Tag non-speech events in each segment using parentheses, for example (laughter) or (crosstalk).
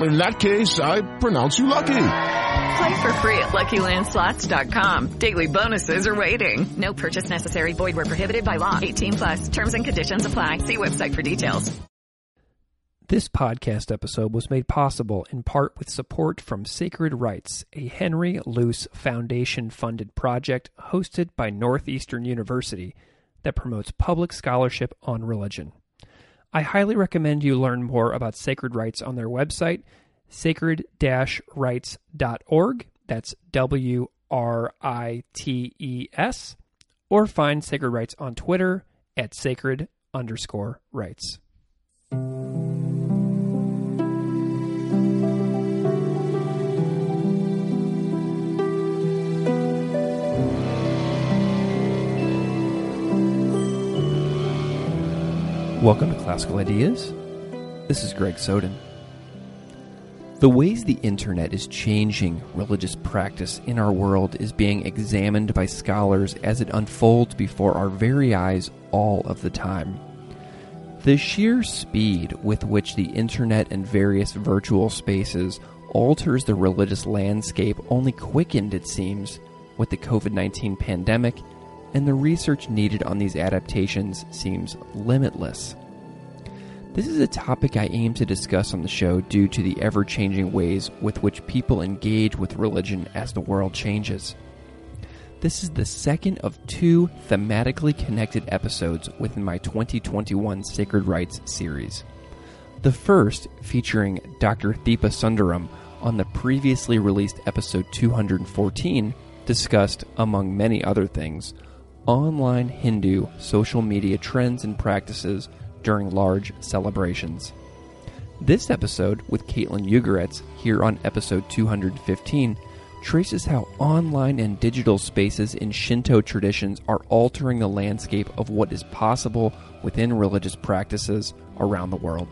In that case, I pronounce you lucky. Play for free at LuckyLandSlots.com. Daily bonuses are waiting. No purchase necessary. Void where prohibited by law. 18 plus. Terms and conditions apply. See website for details. This podcast episode was made possible in part with support from Sacred Writes, a Henry Luce Foundation funded project hosted by Northeastern University that promotes public scholarship on religion. I highly recommend you learn more about Sacred Writes on their website, sacred-writes.org. That's W R I T E S. Or find Sacred Writes on Twitter at sacred underscore writes. Welcome to Classical Ideas. This is Greg Soden. The ways the internet is changing religious practice in our world is being examined by scholars as it unfolds before our very eyes all of the time. The sheer speed with which the internet and various virtual spaces alters the religious landscape only quickened, it seems, with the COVID 19 pandemic and the research needed on these adaptations seems limitless. This is a topic I aim to discuss on the show due to the ever changing ways with which people engage with religion as the world changes. This is the second of two thematically connected episodes within my 2021 Sacred Writes series. The first, featuring Dr. Deepa Sundaram on the previously released episode 214, discussed, among many other things, online Hindu social media trends and practices during large celebrations. This episode with Kaitlyn Ugoretz, here on episode 215, traces how online and digital spaces in Shinto traditions are altering the landscape of what is possible within religious practices around the world.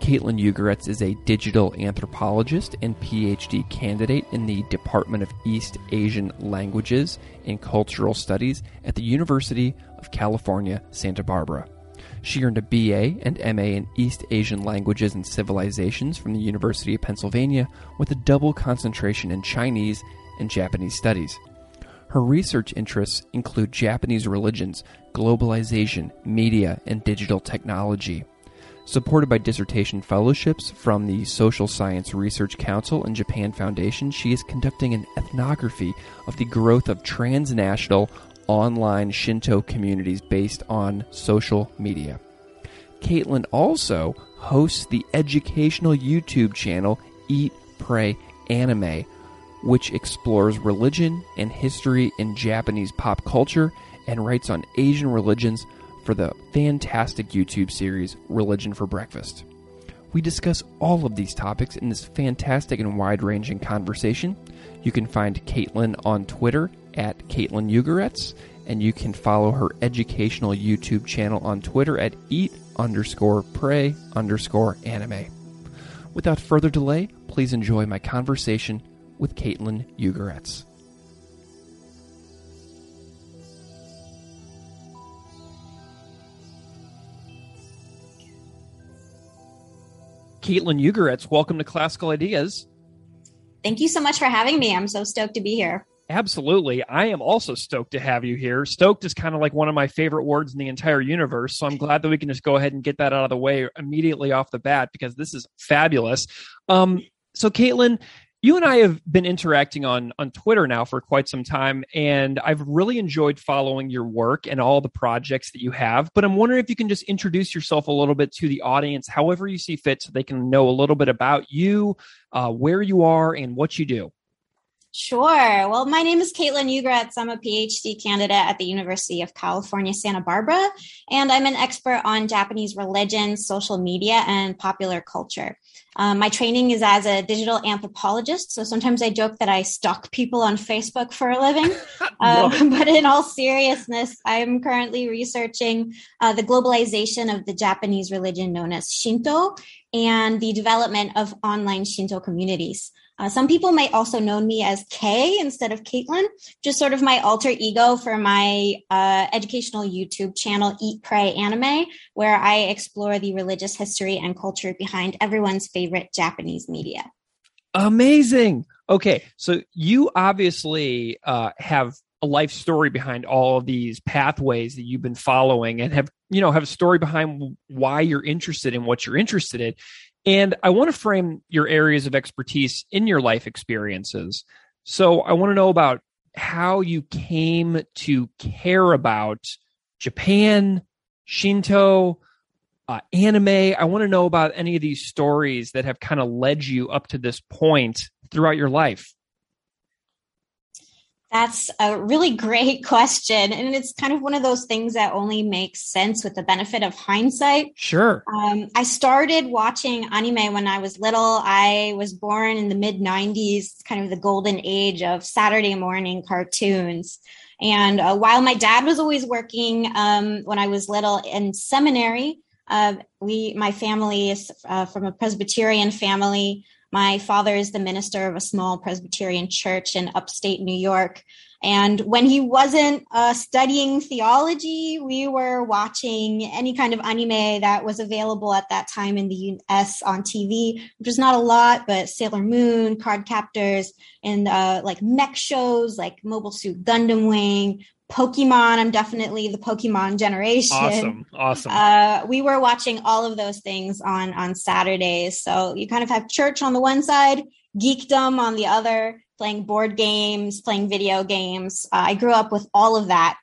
Kaitlyn Ugoretz is a digital anthropologist and PhD candidate in the Department of East Asian Languages and Cultural Studies at the University of California, Santa Barbara. She earned a BA and MA in East Asian Languages and Civilizations from the University of Pennsylvania with a double concentration in Chinese and Japanese studies. Her research interests include Japanese religions, globalization, media, and digital technology. Supported by dissertation fellowships from the Social Science Research Council and Japan Foundation, she is conducting an ethnography of the growth of transnational online Shinto communities based on social media. Kaitlyn also hosts the educational YouTube channel Eat, Pray, Anime, which explores religion and history in Japanese pop culture and writes on Asian religions for the fantastic YouTube series Religion for Breakfast. We discuss all of these topics in this fantastic and wide ranging conversation. You can find Kaitlyn on Twitter at Kaitlyn Ugoretz, and you can follow her educational YouTube channel on Twitter at eat underscore pray underscore anime. Without further delay, please enjoy my conversation with Kaitlyn Ugoretz. Kaitlyn Ugoretz, welcome to Classical Ideas. Thank you so much for having me. I'm so stoked to be here. Absolutely. I am also stoked to have you here. Stoked is kind of like one of my favorite words in the entire universe. So I'm glad that we can just go ahead and get that out of the way immediately off the bat because this is fabulous. Um, so, Kaitlyn, you and I have been interacting on on Twitter now for quite some time, and I've really enjoyed following your work and all the projects that you have. But I'm wondering if you can just introduce yourself a little bit to the audience, however you see fit, so they can know a little bit about you, uh, where you are, and what you do. Sure. Well, my name is Kaitlyn Ugoretz. I'm a PhD candidate at the University of California, Santa Barbara, and I'm an expert on Japanese religion, social media, and popular culture. Um, my training is as a digital anthropologist, so sometimes I joke that I stalk people on Facebook for a living. (laughs) um, but in all seriousness, I'm currently researching uh, the globalization of the Japanese religion known as Shinto and the development of online Shinto communities. Uh, some people might also know me as Kay instead of Kaitlyn, just sort of my alter ego for my uh, educational YouTube channel, Eat, Pray, Anime, where I explore the religious history and culture behind everyone's favorite Japanese media. Amazing. Okay, so you obviously uh, have a life story behind all of these pathways that you've been following and have you know have a story behind why you're interested in what you're interested in and I want to frame your areas of expertise in your life experiences. So I want to know about how you came to care about Japan, Shinto, uh, anime. I want to know about any of these stories that have kind of led you up to this point throughout your life. That's a really great (laughs) question. And it's kind of one of those things that only makes sense with the benefit of hindsight. Sure. Um, I started watching anime when I was little. I was born in the mid 90s, kind of the golden age of Saturday morning cartoons. And uh, while my dad was always working um, when I was little in seminary, uh, we, my family is uh, from a Presbyterian family. My father is the minister of a small Presbyterian church in upstate New York. And when he wasn't uh, studying theology, we were watching any kind of anime that was available at that time in the US on TV, which was not a lot, but Sailor Moon, Card Captors, and uh, like mech shows like Mobile Suit Gundam Wing, Pokemon. I'm definitely the Pokemon generation. Awesome, awesome. Uh, we were watching all of those things on on Saturdays. So you kind of have church on the one side, geekdom on the other, playing board games, playing video games. Uh, I grew up with all of that.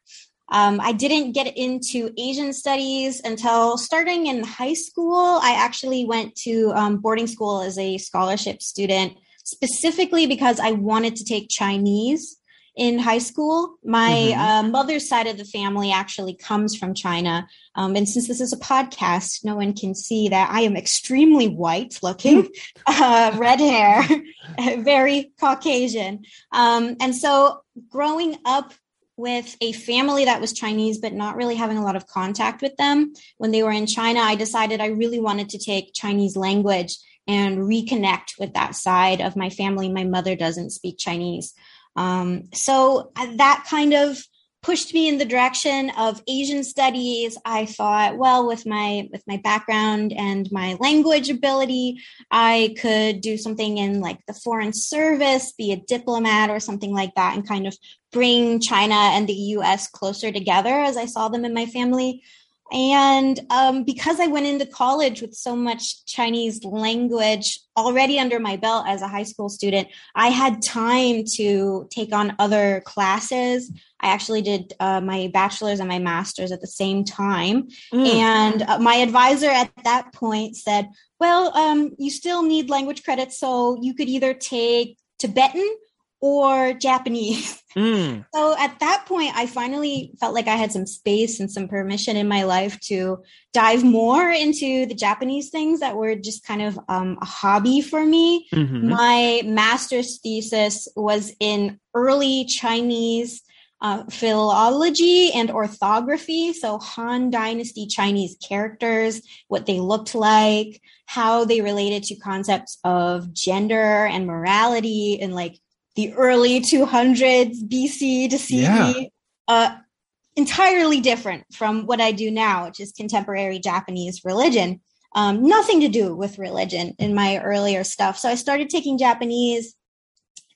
Um, I didn't get into Asian studies until starting in high school. I actually went to um, boarding school as a scholarship student, specifically because I wanted to take Chinese in high school. My mm-hmm. uh, mother's side of the family actually comes from China. Um, and since this is a podcast, no one can see that I am extremely white looking, (laughs) uh, red hair, (laughs) very Caucasian. Um, and so growing up with a family that was Chinese, but not really having a lot of contact with them when they were in China, I decided I really wanted to take Chinese language and reconnect with that side of my family. My mother doesn't speak Chinese. Um, so uh, that kind of pushed me in the direction of Asian studies. I thought, well, with my with my background and my language ability, I could do something in like the foreign service, be a diplomat or something like that, and kind of bring China and the U.S. closer together as I saw them in my family. And um, because I went into college with so much Chinese language already under my belt as a high school student, I had time to take on other classes. I actually did uh, my bachelor's and my master's at the same time. Mm. And uh, my advisor at that point said, Well, um, you still need language credits, so you could either take Tibetan or Japanese. (laughs) Mm. So at that point, I finally felt like I had some space and some permission in my life to dive more into the Japanese things that were just kind of um, a hobby for me. Mhm. My master's thesis was in early Chinese uh, philology and orthography. So Han Dynasty Chinese characters, what they looked like, how they related to concepts of gender and morality in like the early 200s BC to CE. Yeah. Uh, entirely different from what I do now, which is contemporary Japanese religion. Um, nothing to do with religion in my earlier stuff. So I started taking Japanese.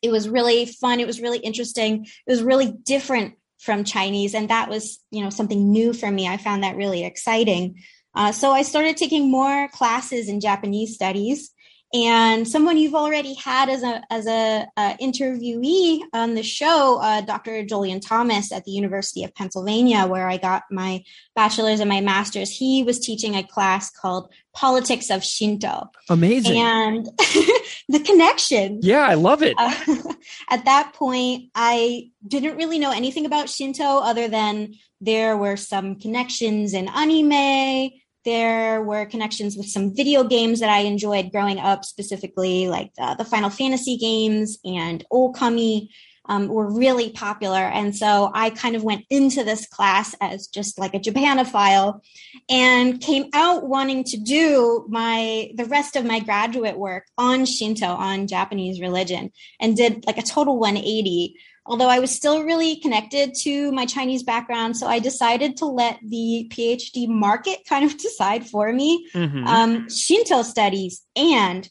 It was really fun. It was really interesting. It was really different from Chinese. And that was, you know, something new for me. I found that really exciting. Uh, so I started taking more classes in Japanese studies. And someone you've already had as a as a uh, interviewee on the show, uh, Dr. Jolyon Thomas at the University of Pennsylvania, where I got my bachelor's and my master's. He was teaching a class called Politics of Shinto, Amazing. and (laughs) the connection yeah, I love it. uh, (laughs) at that point, I didn't really know anything about Shinto other than there were some connections in anime. There were connections with some video games that I enjoyed growing up, specifically like the, the Final Fantasy games and Okami um, were really popular. And so I kind of went into this class as just like a Japanophile and came out wanting to do my the rest of my graduate work on Shinto, on Japanese religion, and did like a total 180 although I was still really connected to my Chinese background. So I decided to let the PhD market kind of (laughs) decide for me. Mhm. Um, Shinto studies and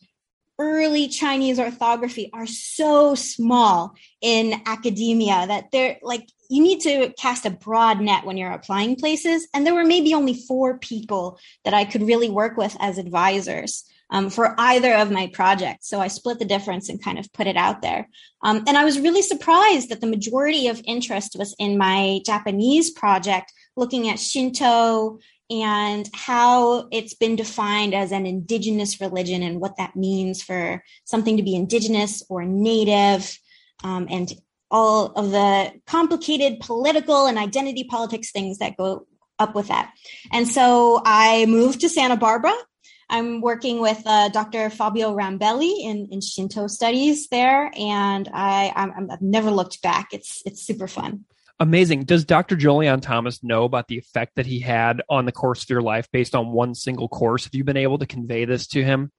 early Chinese orthography are so small in academia that they're like, you need to cast a broad net when you're applying places. And there were maybe only four people that I could really work with as advisors um, for either of my projects. So I split the difference and kind of put it out there. Um, and I was really surprised that the majority of interest was in my Japanese project, looking at Shinto and how it's been defined as an indigenous religion and what that means for something to be indigenous or native, um, and all of the complicated political and identity politics things that go up with that. And so I moved to Santa Barbara I'm working with uh, Dr. Fabio Rambelli in, in Shinto studies there, and I, I'm, I've never looked back. It's it's super fun. Amazing. Does Dr. Jolyon Thomas know about the effect that he had on the course of your life based on one single course? Have you been able to convey this to him?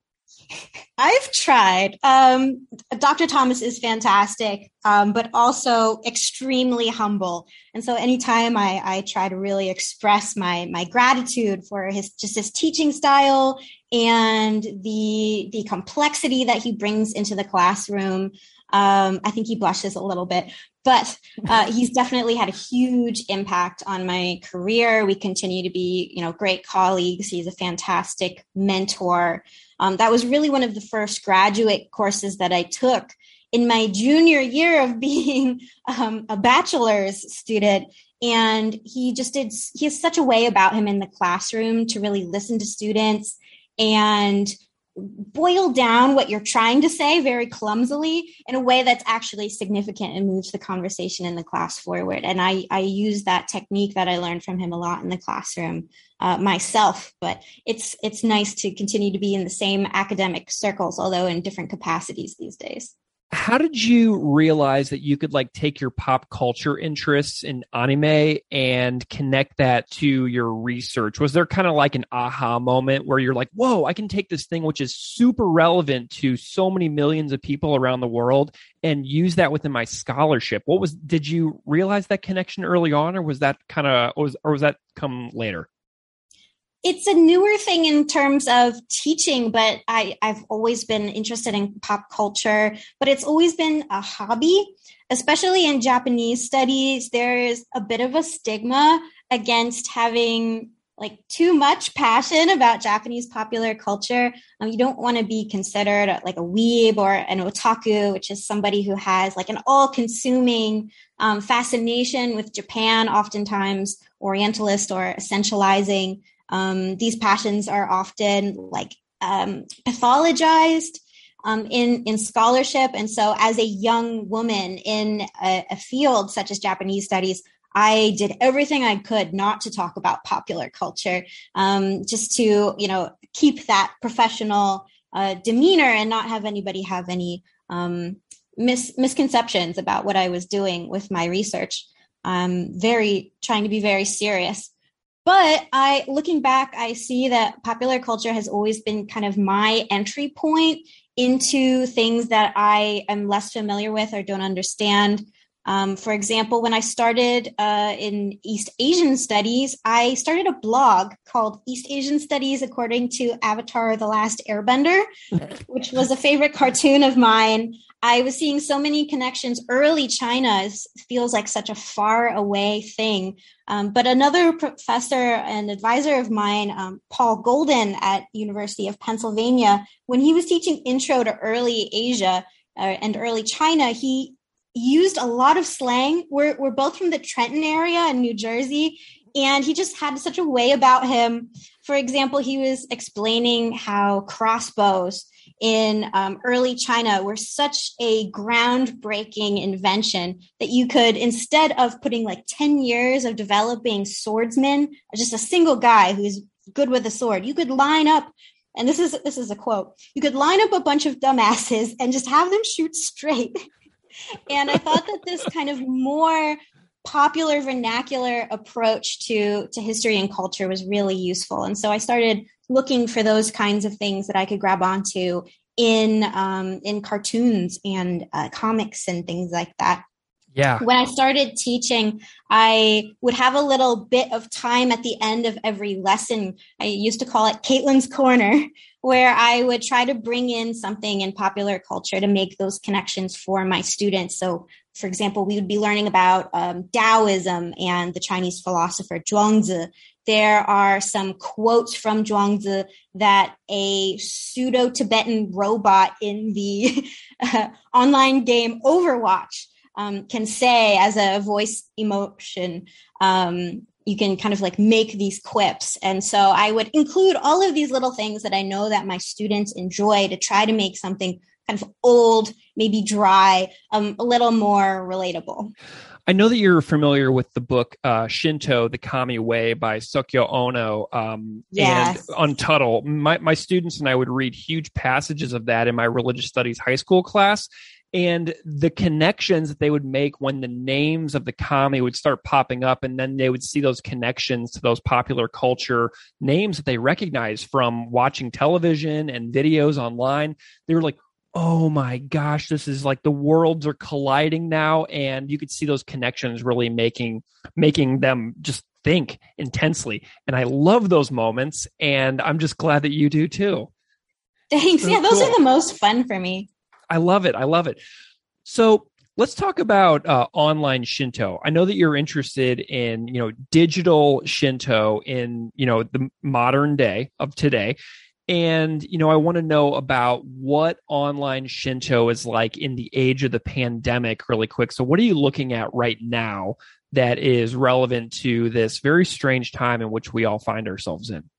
I've tried. Um, Dr. Thomas is fantastic, um, but also extremely humble. And so anytime I, I try to really express my my gratitude for his just his teaching style and the the complexity that he brings into the classroom, um, I think he blushes a little bit. But uh, he's (laughs) definitely had a huge impact on my career. We continue to be, you know, great colleagues. He's a fantastic mentor. Um, that was really one of the first graduate courses that I took in my junior year of (laughs) being um, a bachelor's student. And he just did, he has such a way about him in the classroom to really listen to students and boil down what you're trying to say very clumsily in a way that's actually significant and moves the conversation in the class forward. And I, I use that technique that I learned from him a lot in the classroom uh, myself. But it's it's nice to continue to be in the same academic circles, although in different capacities these days how did you realize that you could like take your pop culture interests in anime and connect that to your research? Was there kind of like an aha moment where you're like whoa i can take this thing which is super relevant to so many millions of people around the world and use that within my scholarship? What was did you realize that connection early on or was that kind of or was, or was that come later it's a newer thing in terms of teaching, but I, I've always been interested in pop culture, but it's always been a hobby, especially in Japanese studies. There's a bit of a stigma against having like too much passion about Japanese popular culture. Um, you don't want to be considered like a weeb or an otaku, which is somebody who has like an all consuming um, fascination with Japan, oftentimes orientalist or essentializing. Um, these passions are often like um, pathologized. um, in in scholarship, and so as a young woman in a, a field such as Japanese studies, I did everything I could not to talk about popular culture, um, just to you know keep that professional uh, demeanor and not have anybody have any um, mis- misconceptions about what I was doing with my research. I'm very trying to be very serious. But I, looking back, I see that popular culture has always been kind of my entry point into things that I am less familiar with or don't understand. Um, for example, when I started uh, in East Asian Studies, I started a blog called East Asian Studies According to Avatar The Last Airbender, (laughs) which was a favorite cartoon of mine. I was seeing so many connections. Early China is, feels like such a far away thing. Um, but another professor and advisor of mine, um, Paul Goldin at University of Pennsylvania, when he was teaching Intro to Early Asia uh, and Early China, he used a lot of slang. We're, we're both from the Trenton area in New Jersey. And he just had such a way about him. For example, he was explaining how crossbows in um, early China were such a groundbreaking invention that you could, instead of putting like 10 years of developing swordsmen, just a single guy who's good with a sword, you could line up and this is this is a quote you could line up a bunch of dumbasses and just have them shoot straight (laughs) and i thought that this kind of more popular vernacular approach to to history and culture was really useful and so i started looking for those kinds of things that I could grab onto in um, in cartoons and uh, comics and things like that. Yeah. When I started teaching, I would have a little bit of time at the end of every lesson. I used to call it Kaitlyn's Corner, where I would try to bring in something in popular culture to make those connections for my students. So, for example, we would be learning about um, Taoism and the Chinese philosopher Zhuangzi there are some quotes from Zhuangzi that a pseudo Tibetan robot in the (laughs) uh, online game Overwatch um, can say as a voice emotion. Um, you can kind of like make these quips. And so I would include all of these little things that I know that my students enjoy to try to make something kind of old, maybe dry, um, a little more relatable. I know that you're familiar with the book uh, Shinto: The Kami Way by Sokyo Ono um, yes. and on Tuttle. My, my students and I would read huge passages of that in my religious studies high school class. And the connections that they would make when the names of the kami would start popping up, and then they would see those connections to those popular culture names that they recognize from watching television and videos online. They were like, oh my gosh, this is like the worlds are colliding now, and you could see those connections really making making them just think intensely. And I love those moments, and I'm just glad that you do too. Thanks. Yeah, those cool. are the most fun for me. I love it. I love it. So let's talk about uh, online Shinto. I know that you're interested in you know digital Shinto in you know the modern day of today, and, you know, I want to know about what online Shinto is like in the age of the pandemic, really quick. So, what are you looking at right now that is relevant to this very strange time in which we all find ourselves in?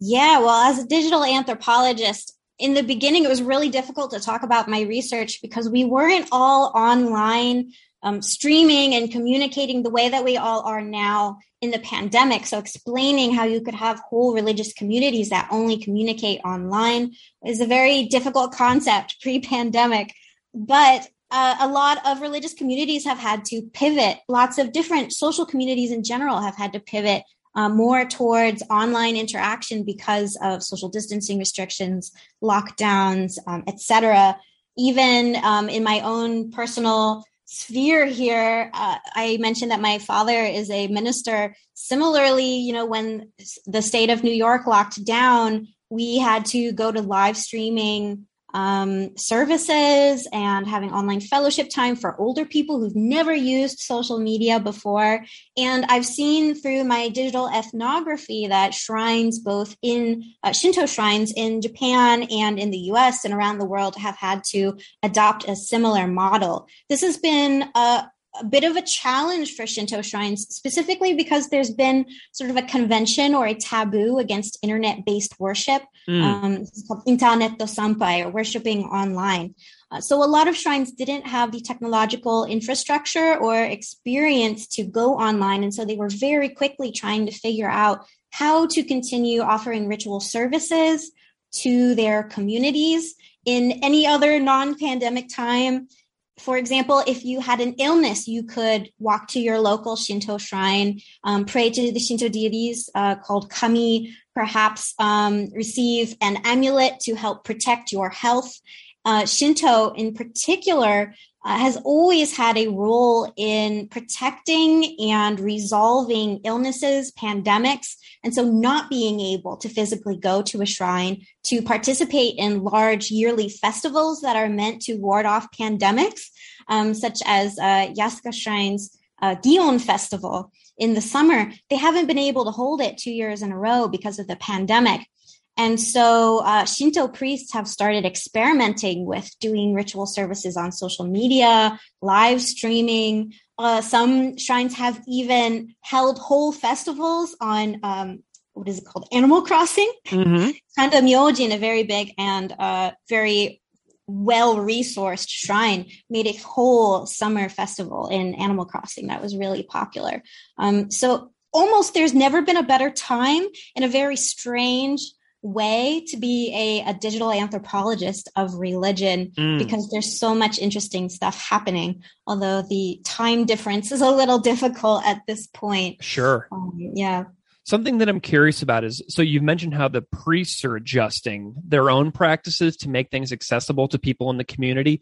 Yeah, well, as a digital anthropologist, in the beginning, it was really difficult to talk about my research because we weren't all online um, streaming and communicating the way that we all are now in the pandemic. So, explaining how you could have whole religious communities that only communicate online is a very difficult concept (laughs) pre pandemic. But uh, a lot of religious communities have had to pivot. Lots of different social communities in general have had to pivot uh, more towards online interaction because of social distancing restrictions, lockdowns, um, etc. Even um, in my own personal sphere here, uh, I mentioned that my father is a minister. Similarly, you know, when the state of New York locked down, we had to go to live streaming um, services and having online fellowship time for older people who've never used social media before. And I've seen through my digital ethnography that shrines, both in uh, Shinto shrines in Japan and in the US and around the world, have had to adopt a similar model. This has been a a bit of a challenge for Shinto shrines, specifically because there's been sort of a convention or a taboo against internet based worship. Mm. Um, it's called Internet Sampai or worshiping online. Uh, so a lot of shrines didn't have the technological infrastructure or experience to go online. And so they were very quickly trying to figure out how to continue offering ritual services to their communities in any other non pandemic time for example, if you had an illness, you could walk to your local Shinto shrine, um, pray to the Shinto deities uh, called kami, perhaps um, receive an amulet to help protect your health. Uh, Shinto, in particular, uh, has always had a role in protecting and resolving illnesses, pandemics, and so not being able to physically go to a shrine to participate in large yearly festivals that are meant to ward off pandemics, um, such as uh, Yasaka Shrine's uh, Gion Festival in the summer, they haven't been able to hold it two years in a row because of the pandemic. And so uh, Shinto priests have started experimenting with doing ritual services on social media, live streaming. Uh, some shrines have even held whole festivals on um, what is it called? Animal Crossing. Mm-hmm. Kanda Myojin, a very big and uh, very well resourced shrine, made a whole summer festival in Animal Crossing that was really popular. Um, so almost there's never been a better time in a very strange way to be a, a digital anthropologist of religion mm. because there's so much interesting stuff happening although the time difference is a little (laughs) difficult at this point sure um, yeah something that i'm curious about is so you've mentioned how the priests are adjusting their own practices to make things accessible to people in the community.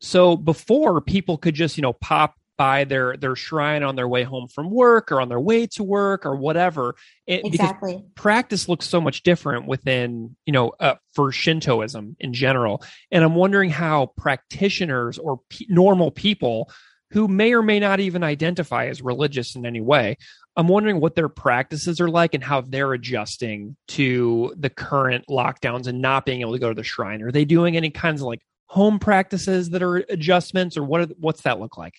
So before people could just you know pop by their their shrine on their way home from work or on their way to work or whatever. It, exactly. practice looks so much different within you know uh, for shintoism in general. And i'm wondering how practitioners or p- normal people who may or may not even identify as religious in any way i'm wondering what their practices are like and how they're adjusting to the current lockdowns and not being able to go to the shrine are they doing any kinds of like home practices that are adjustments or what are, what's that look like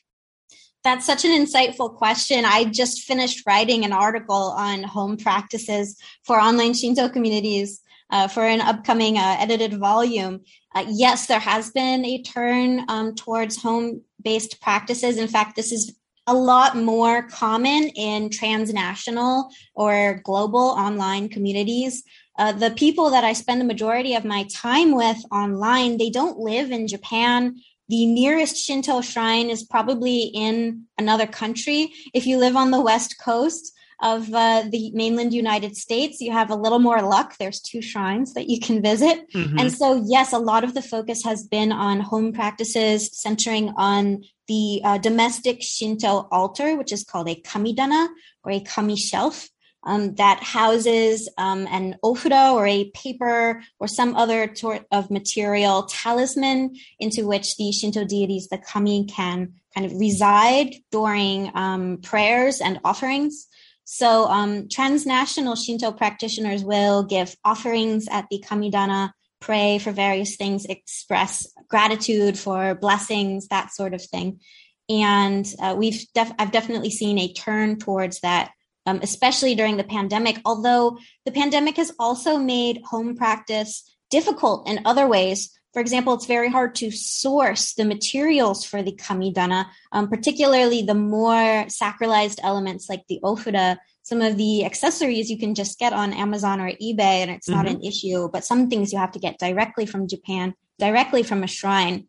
that's such an insightful question. I just finished writing an article on home practices for online Shinto communities uh, for an upcoming uh, edited volume. Uh, yes, there has been a turn um, towards home based practices. In fact, this is a lot more common in transnational or global online communities. Uh, the people that I spend the majority of my time with online, they don't live in Japan the nearest Shinto shrine is probably in another country. If you live on the West Coast of uh, the mainland United States, you have a little more luck. There's two shrines that you can visit. Mm-hmm. And so, yes, a lot of the focus has been on home practices centering on the uh, domestic Shinto altar, which is called a kamidana or a kami shelf um, that houses um, an ofuda or a paper or some other sort of material talisman into which the Shinto deities, the kami, can kind of reside during um, prayers and offerings. So, um, transnational Shinto practitioners will give offerings at the kamidana, pray for various things, express gratitude for blessings, that sort of thing. And uh, we've def- I've definitely seen a turn towards that um, especially during the pandemic. Although the pandemic has also made home practice difficult in other ways. For example, it's very hard to source the materials for the kamidana, um, particularly the more sacralized elements like the ofuda. Some of the accessories you can just get on Amazon or eBay, and it's mm-hmm. not an issue. But some things you have to get directly from Japan, directly from a shrine.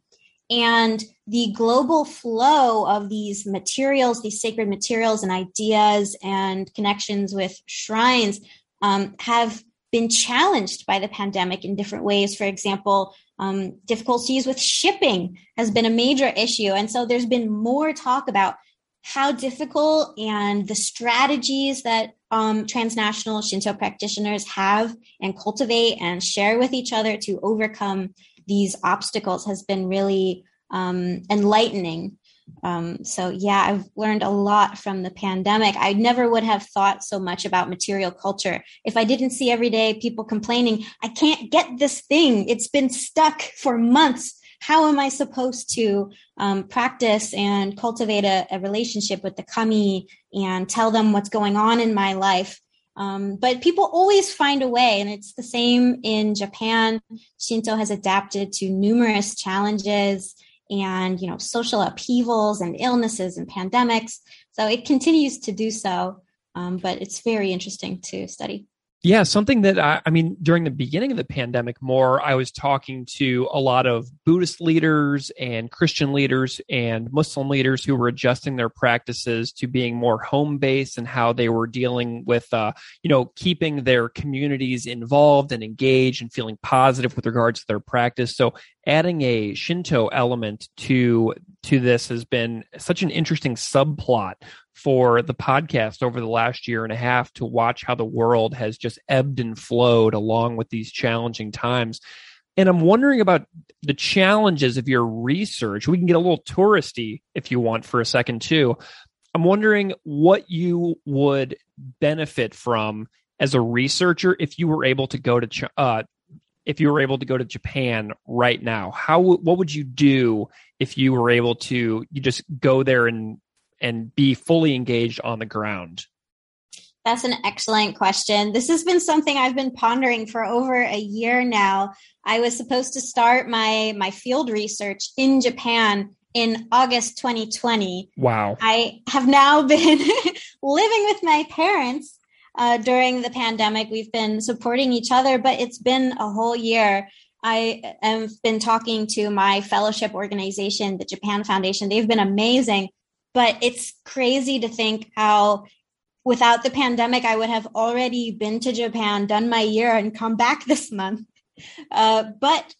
And the global flow of these materials, these sacred materials and ideas and connections with shrines um, have been challenged by the pandemic in different ways. For example, um, difficulties with shipping has been a major issue. And so there's been more talk about how difficult and the strategies that um, transnational Shinto practitioners have and cultivate and share with each other to overcome these obstacles has been really um, enlightening. Um, so yeah, I've learned a lot from the pandemic. I never would have thought so much about material culture if I didn't see every day people complaining, I can't get this thing. It's been stuck for months. how am I supposed to um, practice and cultivate a, a, relationship with the kami and tell them what's going on in my life? Um, but people always find a way, and it's the same in Japan. Shinto has adapted to numerous challenges and you know social upheavals and illnesses and pandemics. So it continues to do so, um, but it's very interesting to study. Yeah, something that I, I, mean, during the beginning of the pandemic, more, I was talking to a lot of Buddhist leaders and Christian leaders and Muslim leaders who were adjusting their practices to being more home based and how they were dealing with, uh, you know, keeping their communities involved and engaged and feeling positive with regards to their practice. So adding a Shinto element to to this has been such an interesting subplot for the podcast over the last year and a half to watch how the world has just ebbed and flowed along with these challenging times. And I'm wondering about the challenges of your research. We can get a little touristy if you want for a second too. I'm wondering what you would benefit from as a researcher if you were able to go to uh, if you were able to go to Japan right now. How what would you do if you were able to you just go there and and be fully engaged on the ground? That's an excellent question. This has been something I've been pondering for over a year now. I was supposed to start my my field research in Japan in August 2020. Wow. I have now been (laughs) living with my parents uh, during the pandemic. We've been supporting each other, but it's been a whole year. I have been talking to my fellowship organization, the Japan Foundation. They've been amazing but it's crazy to think how without the pandemic, I would have already been to Japan, done my year, and come back (laughs) this month. Uh, but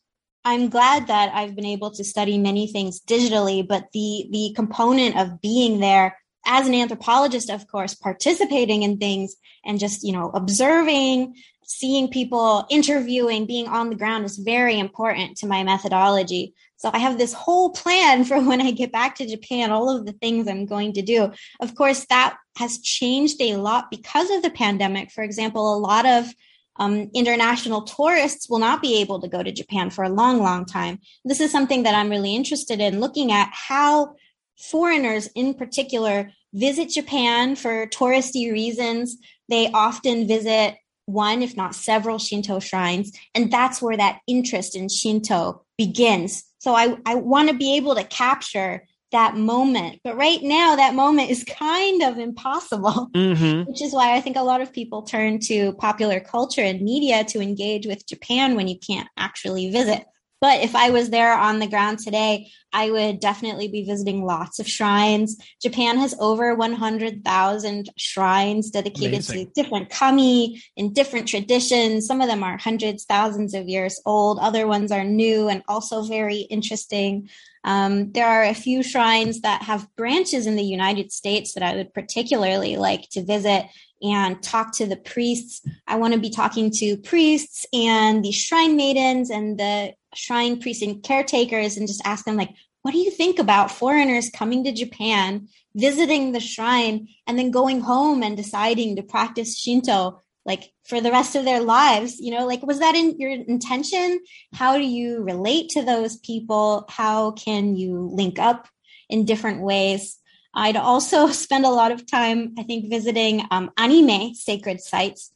I'm glad that I've been able to study many things digitally, but the the component of being there as an anthropologist, of course, participating in things and just you know observing, seeing people, interviewing, being on the ground is very important to my methodology. So I have this whole plan (laughs) for when I get back to Japan, all of the things I'm going to do. Of course, that has changed a lot because of the pandemic. For example, a lot of um, international tourists will not be able to go to Japan for a long, long time. This is something that I'm really interested in looking at how foreigners in particular visit Japan for touristy reasons. They often visit one, if not several Shinto shrines. And that's where that interest in Shinto begins. So I, I want to be able to capture that moment. But right now, that moment is kind of impossible, (laughs) mm-hmm. which is why I think a lot of people turn to popular culture and media to engage with Japan when you can't actually visit. But if I was there on the ground today, I would definitely be visiting lots of shrines. Japan has over 100,000 shrines dedicated Amazing. to different kami in different traditions. Some of them are hundreds, thousands of years old. Other ones are new and also very interesting. Um, there are a few shrines that have branches in the United States that I would particularly like to visit and talk to the priests. I want to be talking to priests and the shrine maidens and the shrine priests and caretakers and just ask them like what do you think about foreigners coming to japan visiting the shrine and then going home and deciding to practice shinto like for the rest of their lives? You know like was that in your intention? How do you relate to those people? How can you link up in different ways? I'd also (laughs) spend a lot of time i think visiting um, anime sacred sites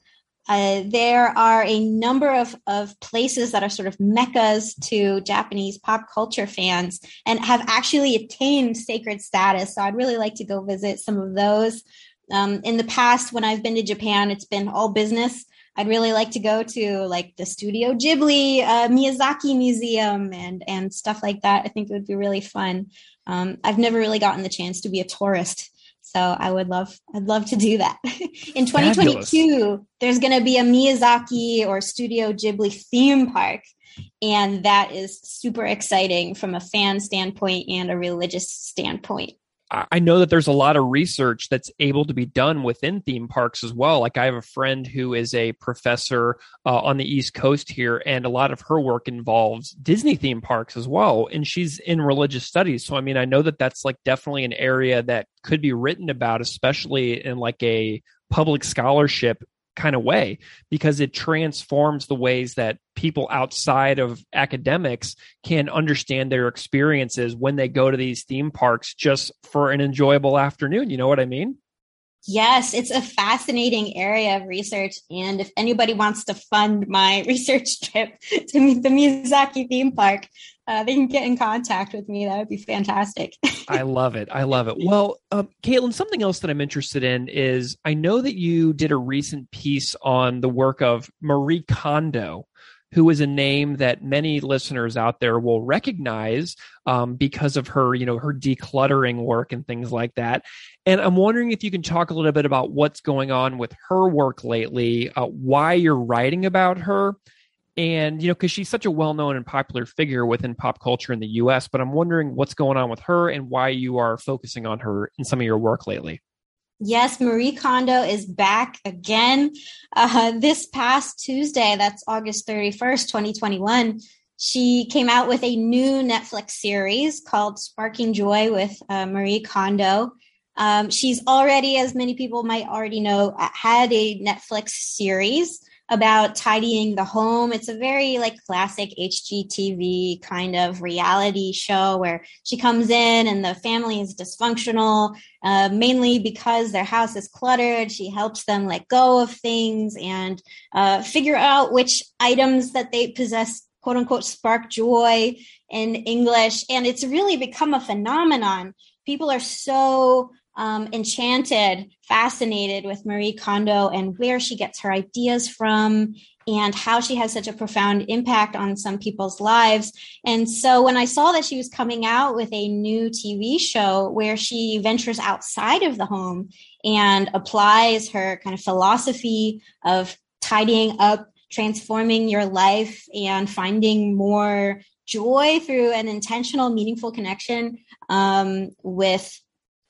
uh, there are a number of, of places that are sort of meccas to Japanese pop culture fans and have actually attained sacred status. So I'd really like to go visit some of those. Um, in the past, when I've been to Japan, it's been all business. I'd really like to go to like the Studio Ghibli uh, Miyazaki Museum and and stuff like that. I think it would be really fun. Um, I've never really gotten the chance to be a tourist so I would love, I'd love to do that. (laughs) In 2022, Fabulous. there's going to be a Miyazaki or Studio Ghibli theme park. And that is super exciting from a fan standpoint and a religious standpoint. I know that there's a lot of research that's able to be done within theme parks as well. Like I have a friend who is a professor uh, on the East Coast here, and a lot of her work involves Disney theme parks as well. And she's in religious studies, so I mean, I know that that's like definitely an area that could be written about, especially in like a public scholarship kind of way because it transforms the ways that people outside of academics can understand their experiences when they go to these theme parks just for an enjoyable afternoon. You know what I mean? Yes, it's a fascinating area of research. And if anybody wants to fund my (laughs) research trip to the Miyazaki theme park, uh, they can get in contact with me. That would be fantastic. (laughs) I love it. I love it. Well, um, Kaitlyn, something else that I'm interested in is I know that you did a recent piece on the work of Marie Kondo who is a name that many listeners out there will recognize um, because of her, you know, her decluttering work and things like that. And I'm wondering if you can talk a little bit about what's going on with her work lately, uh, why you're writing about her, and you know, because she's such a well-known and popular figure within pop culture in the U.S. But I'm wondering what's going on with her and why you are focusing on her in some of your work lately. Yes, Marie Kondo is back again. Uh, this past Tuesday, that's August 31st, 2021, she came out with a new Netflix series called Sparking Joy with uh, Marie Kondo. Um, she's already, as many people might already know, had a Netflix series about tidying the home. It's a very like classic HGTV kind of reality show where she comes in and the family is dysfunctional, uh, mainly because their house is cluttered. She helps them let go of things and uh, figure out which items that they possess, quote unquote, spark joy in English. And it's really become a phenomenon. People are so um, enchanted, fascinated with Marie Kondo and where she gets her ideas from and how she has such a profound impact on some people's lives. And so when I saw that she was coming out with a new TV show where she ventures outside of the home and applies her kind of philosophy of tidying up, transforming your life, and finding more joy through an intentional, meaningful connection um, with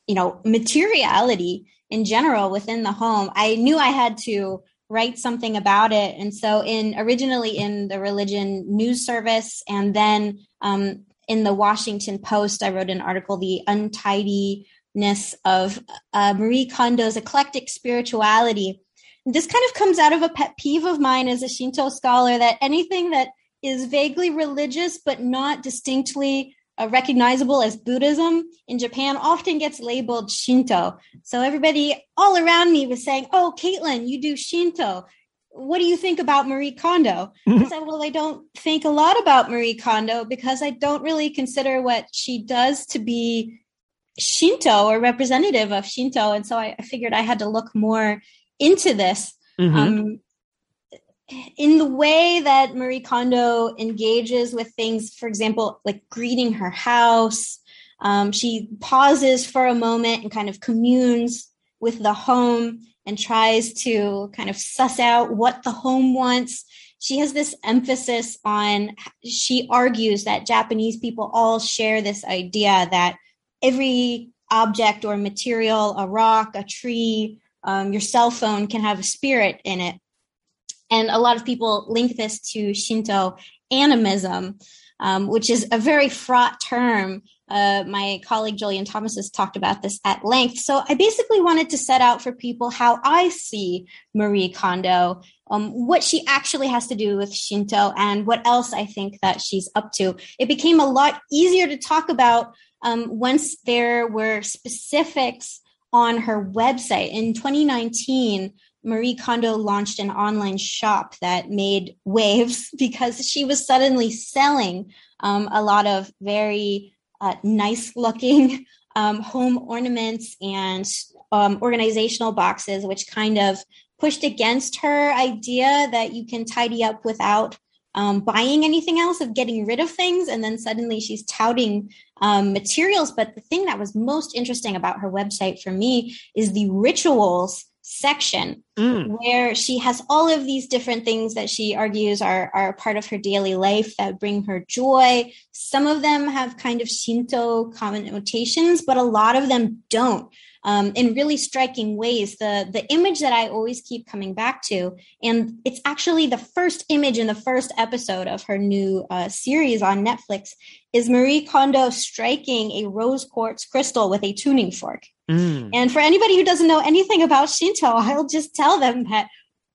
you know, materiality in general within the home, I knew I had to write something about it. And so, in originally in the religion news service, and then um, in the Washington Post, I wrote an article, "The Untidiness of uh, Marie Kondo's Eclectic Spirituality." This kind of comes out of a pet peeve of mine as a Shinto scholar that anything that is vaguely religious but not distinctly uh, recognizable as Buddhism in Japan often gets labeled Shinto. So everybody all around me was saying, "Oh, Kaitlyn, you do Shinto. What do you think about Marie Kondo?" I (laughs) said, "Well, I don't think a lot about Marie Kondo because I don't really consider what she does to be Shinto or representative of Shinto, and so I, figured I had to look more into this." Mm-hmm. Um, in the way that Marie Kondo engages with things, for example, like greeting her house, um, she pauses for a moment and kind of communes with the home and tries to kind of suss out what the home wants. She has this emphasis on, she argues that Japanese people all share this idea that every object or material, a rock, a tree, um, your cell phone can have a spirit in it. And a lot of people link this to Shinto animism, um, which is a very fraught term. Uh, my colleague Jolyon Thomas has talked about this at length. So I basically wanted to set out for people how I see Marie Kondo, um, what she actually has to do with Shinto, and what else I think that she's up to. It became a lot easier to talk about um, once there were specifics on her website. In 2019, Marie Kondo launched an online shop that made waves (laughs) because she was suddenly selling um, a lot of very uh, nice looking (laughs) um, home ornaments and um, organizational boxes, which kind of pushed against her idea that you can tidy up without um, buying anything else, of getting rid of things. And then suddenly she's touting um, materials. But the thing that was most interesting about her website for me is the rituals section mm. where she has all of these different things that she argues are, are part of her daily life that bring her joy. Some of them have kind of Shinto connotations, but a lot of them don't. Um, in really striking ways. The the image that I always keep coming back to, and it's actually the first image in the first episode of her new uh, series on Netflix, is Marie Kondo striking a rose quartz crystal with a tuning fork. Mm. And for anybody who doesn't know anything about Shinto, (laughs) I'll just tell them that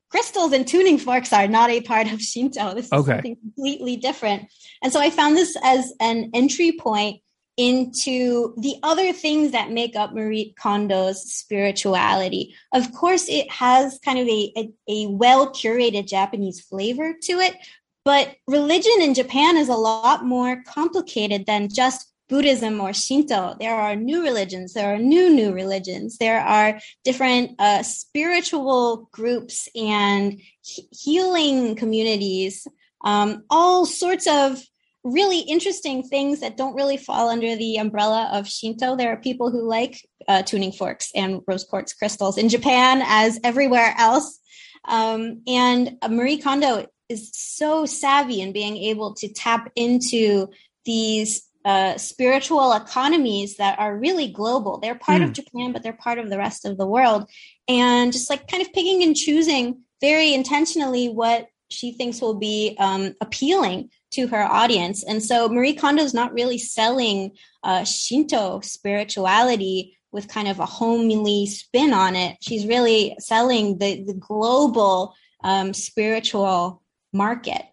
crystals and tuning forks are not a part of Shinto. This is Okay. something completely different. And so I found this as an entry point into the other things that make up Marie Kondo's spirituality. Of course, it has kind of a, a, a well curated Japanese flavor to it, but religion in Japan is a lot more complicated than just Buddhism or Shinto. There are new religions. There are new, new religions. There are different uh, spiritual groups and he- healing communities, um, all sorts of really interesting things that don't really fall under the umbrella of Shinto. There are people who like uh, tuning forks and rose quartz crystals in Japan as everywhere else. Um, and Marie Kondo is so savvy in being able to tap into these uh, spiritual economies that are really global. They're part of Mm. Japan, but they're part of the rest of the world. And just like kind of picking and choosing very intentionally what she thinks will be um, appealing to her audience. And so Marie Kondo is not really selling uh, Shinto spirituality with kind of a homely spin on it. She's really selling the, the global um, spiritual market.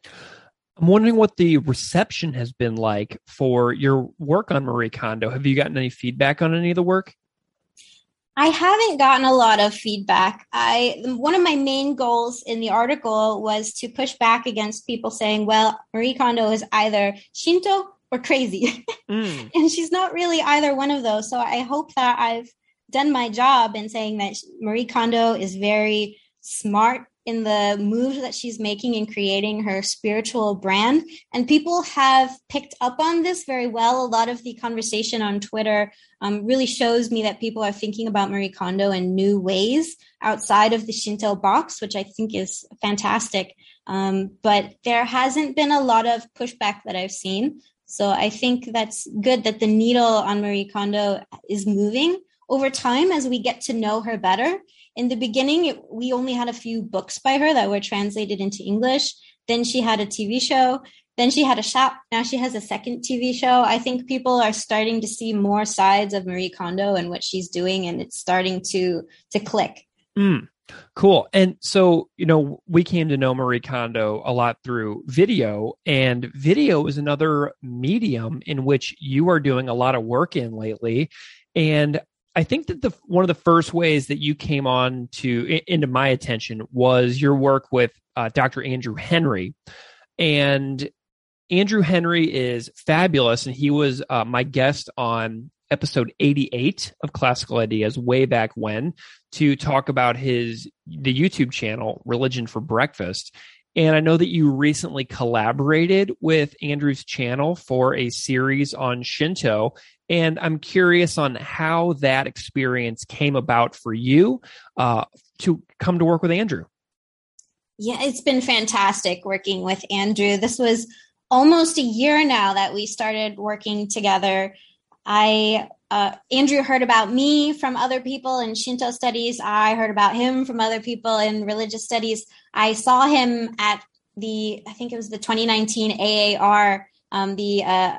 I'm wondering what the reception has been like for your work on Marie Kondo. Have you gotten any feedback on any of the work? I haven't gotten a lot of feedback. I one of my main goals in the article was to push back against people saying, "Well, Marie Kondo is either Shinto or crazy," (laughs) Mm. and she's not really either one of those. So I hope that I've done my job in saying that Marie Kondo is very smart in the moves that she's making in creating her spiritual brand. And people have picked up on this very well. A lot of the conversation on Twitter um, really shows me that people are thinking about Marie Kondo in new ways outside of the Shinto box, which I think is fantastic. Um, but there hasn't been a lot of pushback that I've seen. So I think that's good that the needle on Marie Kondo is moving over time as we get to know her better. In the beginning, it, we only had a few books by her that were translated into English. Then she had a TV show. Then she had a shop. Now she has a second TV show. I think people are starting to see more sides of Marie Kondo and what she's doing, and it's starting to to click. Mm, cool. And so, you know, we came to know Marie Kondo a lot through video, and video is another medium in which you are doing a lot of work in lately. And I think that the one of the first ways that you came on to into my attention was your work with uh, Dr. Andrew Henry, and Andrew Henry is fabulous, and he was uh, my guest on episode 88 of Classical Ideas way back when to talk about his the YouTube channel Religion for Breakfast. And I know that you recently collaborated with Andrew's channel for a series on Shinto. And I'm curious on how that experience came about for you uh, to come to work with Andrew. Yeah, it's been fantastic working with Andrew. This was almost a year now that we started working together. I uh, Andrew heard about me from other people in Shinto studies. I heard about him from other people in religious studies. I saw him at the I think it was the 2019 AAR, um, the uh,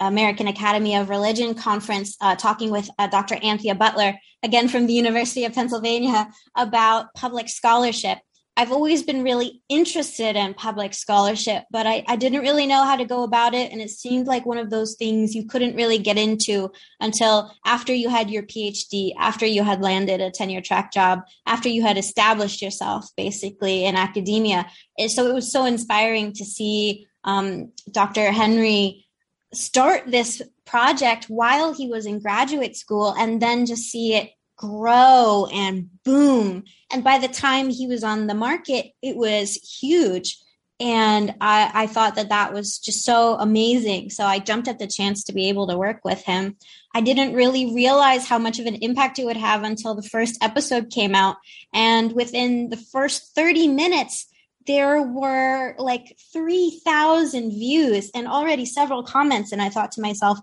American Academy of Religion conference, uh, talking with uh, Dr. Anthea Butler again from the University of Pennsylvania about public scholarship. I've always been really interested in public scholarship, but I, I, didn't really know how to go about it. And it seemed like one of those things you couldn't really get into until after you had your PhD, after you had landed a tenure track job, after you had established yourself basically in academia. And so it was so inspiring to see um, Dr. Henry start this project while he was in graduate school and then just see it grow and boom. And by the time he was on the market, it was huge. And I, I, thought that that was just so amazing. So I jumped at the chance to be able to work with him. I didn't really realize how much of an impact it would have until the first episode came out. And within the first 30 minutes, there were like 3,000 views and already several comments. And I thought to myself,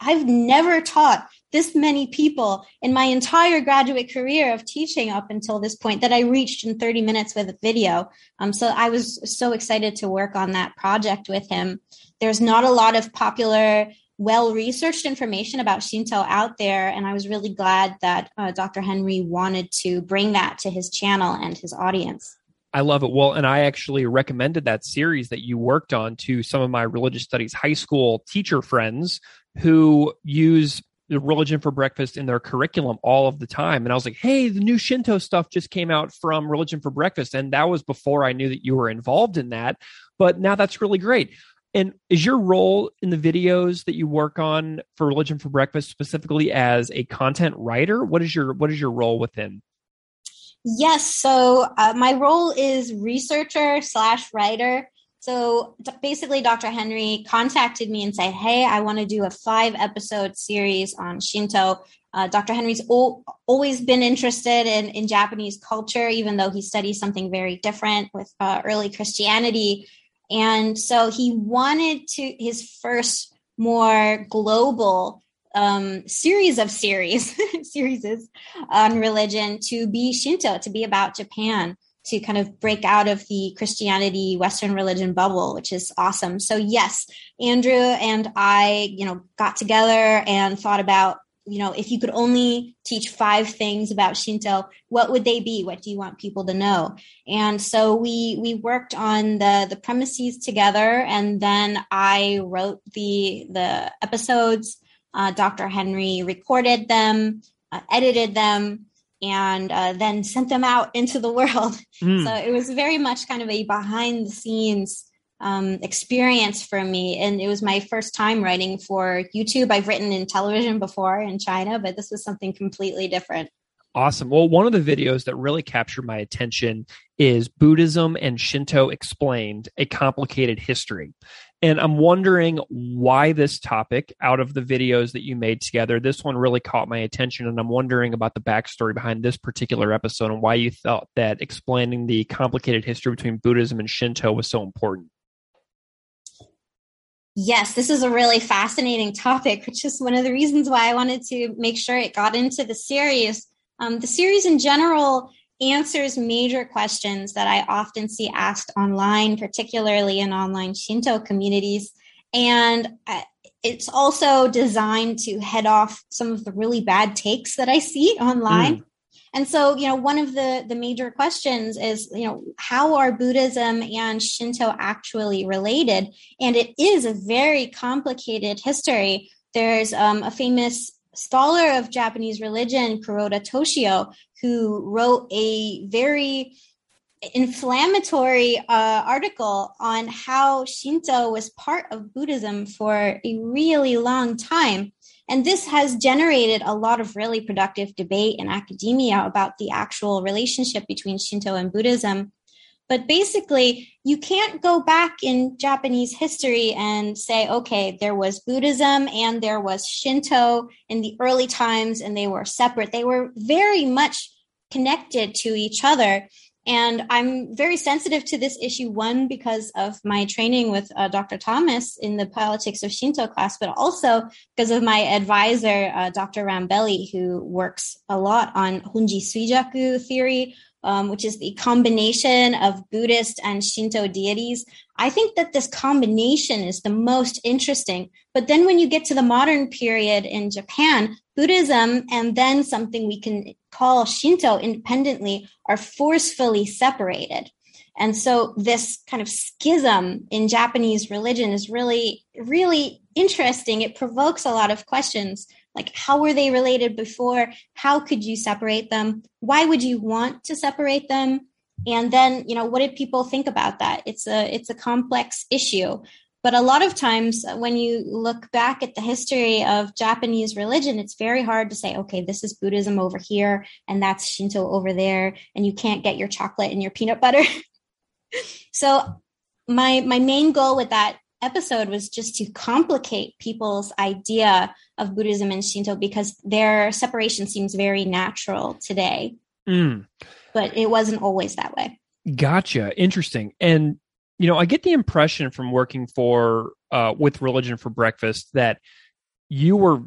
I've never taught this many people in my entire graduate career of teaching up until this point that I reached in 30 minutes with a video. Um, so I was so excited to work on that project with him. There's not a lot of popular, well researched information about Shinto out there. And I was really glad that uh, Dr. Henry wanted to bring that to his channel and his audience. I love it. Well, and I actually recommended that series that you worked on to some of my religious studies high school teacher friends who use the religion for breakfast in their curriculum all of the time. And I was like, hey, the new Shinto stuff just came out from Religion for Breakfast. And that was before I knew that you were involved in that. But now that's really great. And is your role in the videos that you work on for Religion for Breakfast specifically as a content writer? What is your what is your role within? Yes, so uh, my role is researcher slash writer. So basically, Dr. Henry contacted me and said, Hey, I want to do a five episode series on Shinto. Uh, Dr. Henry's o- always been interested in, in Japanese culture, even though he studies something very different with uh, early Christianity. And so he wanted to, his first more global um, series of series, (laughs) series on religion to be Shinto, to be about Japan, to kind of break out of the Christianity Western religion bubble, which is awesome. So yes, Andrew and I, you know, got together and thought about you know, if you could only teach five things about Shinto, what would they be? What do you want people to know? And so we we worked on the the premises together, and then I wrote the the episodes. Uh, Dr. Henry recorded them, uh, edited them, and uh, then sent them out into the (laughs) world. Mm. So it was very much kind of a behind the scenes um, experience for me. And it was my first time writing for YouTube. I've written in television before in China, but this was something completely different. Awesome. Well, one of the videos that really captured my attention is Buddhism and Shinto Explained A Complicated History. And I'm wondering why this topic, out of the videos that you made together, this one really caught my attention. And I'm wondering about the backstory behind this particular episode and why you thought that explaining the complicated history between Buddhism and Shinto was so important. Yes, this is a really fascinating topic, which is one of the reasons why I wanted to make sure it got into the series. Um, the series in general answers major questions that I often see asked online, particularly in online Shinto communities. And uh, it's also designed to head off some of the really bad takes that I see online. Mm. And so, you know, one of the the major questions is, you know, how are Buddhism and Shinto actually related? And it is a very complicated history. There's um, a famous scholar of Japanese religion, Kuroda Toshio, who wrote a very inflammatory uh, article on how Shinto was part of Buddhism for a really long time. And this has generated a lot of really productive debate in academia about the actual relationship between Shinto and Buddhism. But basically, you can't go back in Japanese history and say, okay, there was Buddhism and there was Shinto in the early times and they were separate. They were very much connected to each other. And I'm very sensitive to this issue, one, because of my training with uh, Dr. Thomas in the politics of Shinto class, but also because of my advisor, uh, Dr. Rambelli, who works a lot on Honji Suijaku theory, um, which is the combination of Buddhist and Shinto deities. I think that this combination is the most interesting. But then when you get to the modern period in Japan, Buddhism and then something we can call Shinto independently are forcefully separated. And so this kind of schism in Japanese religion is really, really interesting. It provokes a lot of questions like how were they related before? How could you separate them? Why would you want to separate them? And then, you know, what did people think about that? It's a it's a complex issue. But a lot of times, uh, when you look back at the history of Japanese religion, it's very hard to say, okay, this is Buddhism over here, and that's Shinto over there, and you can't get your chocolate and your peanut butter. (laughs) so, my my main goal with that episode was just to complicate people's idea of Buddhism and Shinto because their separation seems very natural today. Mm. But it wasn't always that way. Gotcha. Interesting. And you know, I get the impression from working for uh, with Religion for Breakfast that you were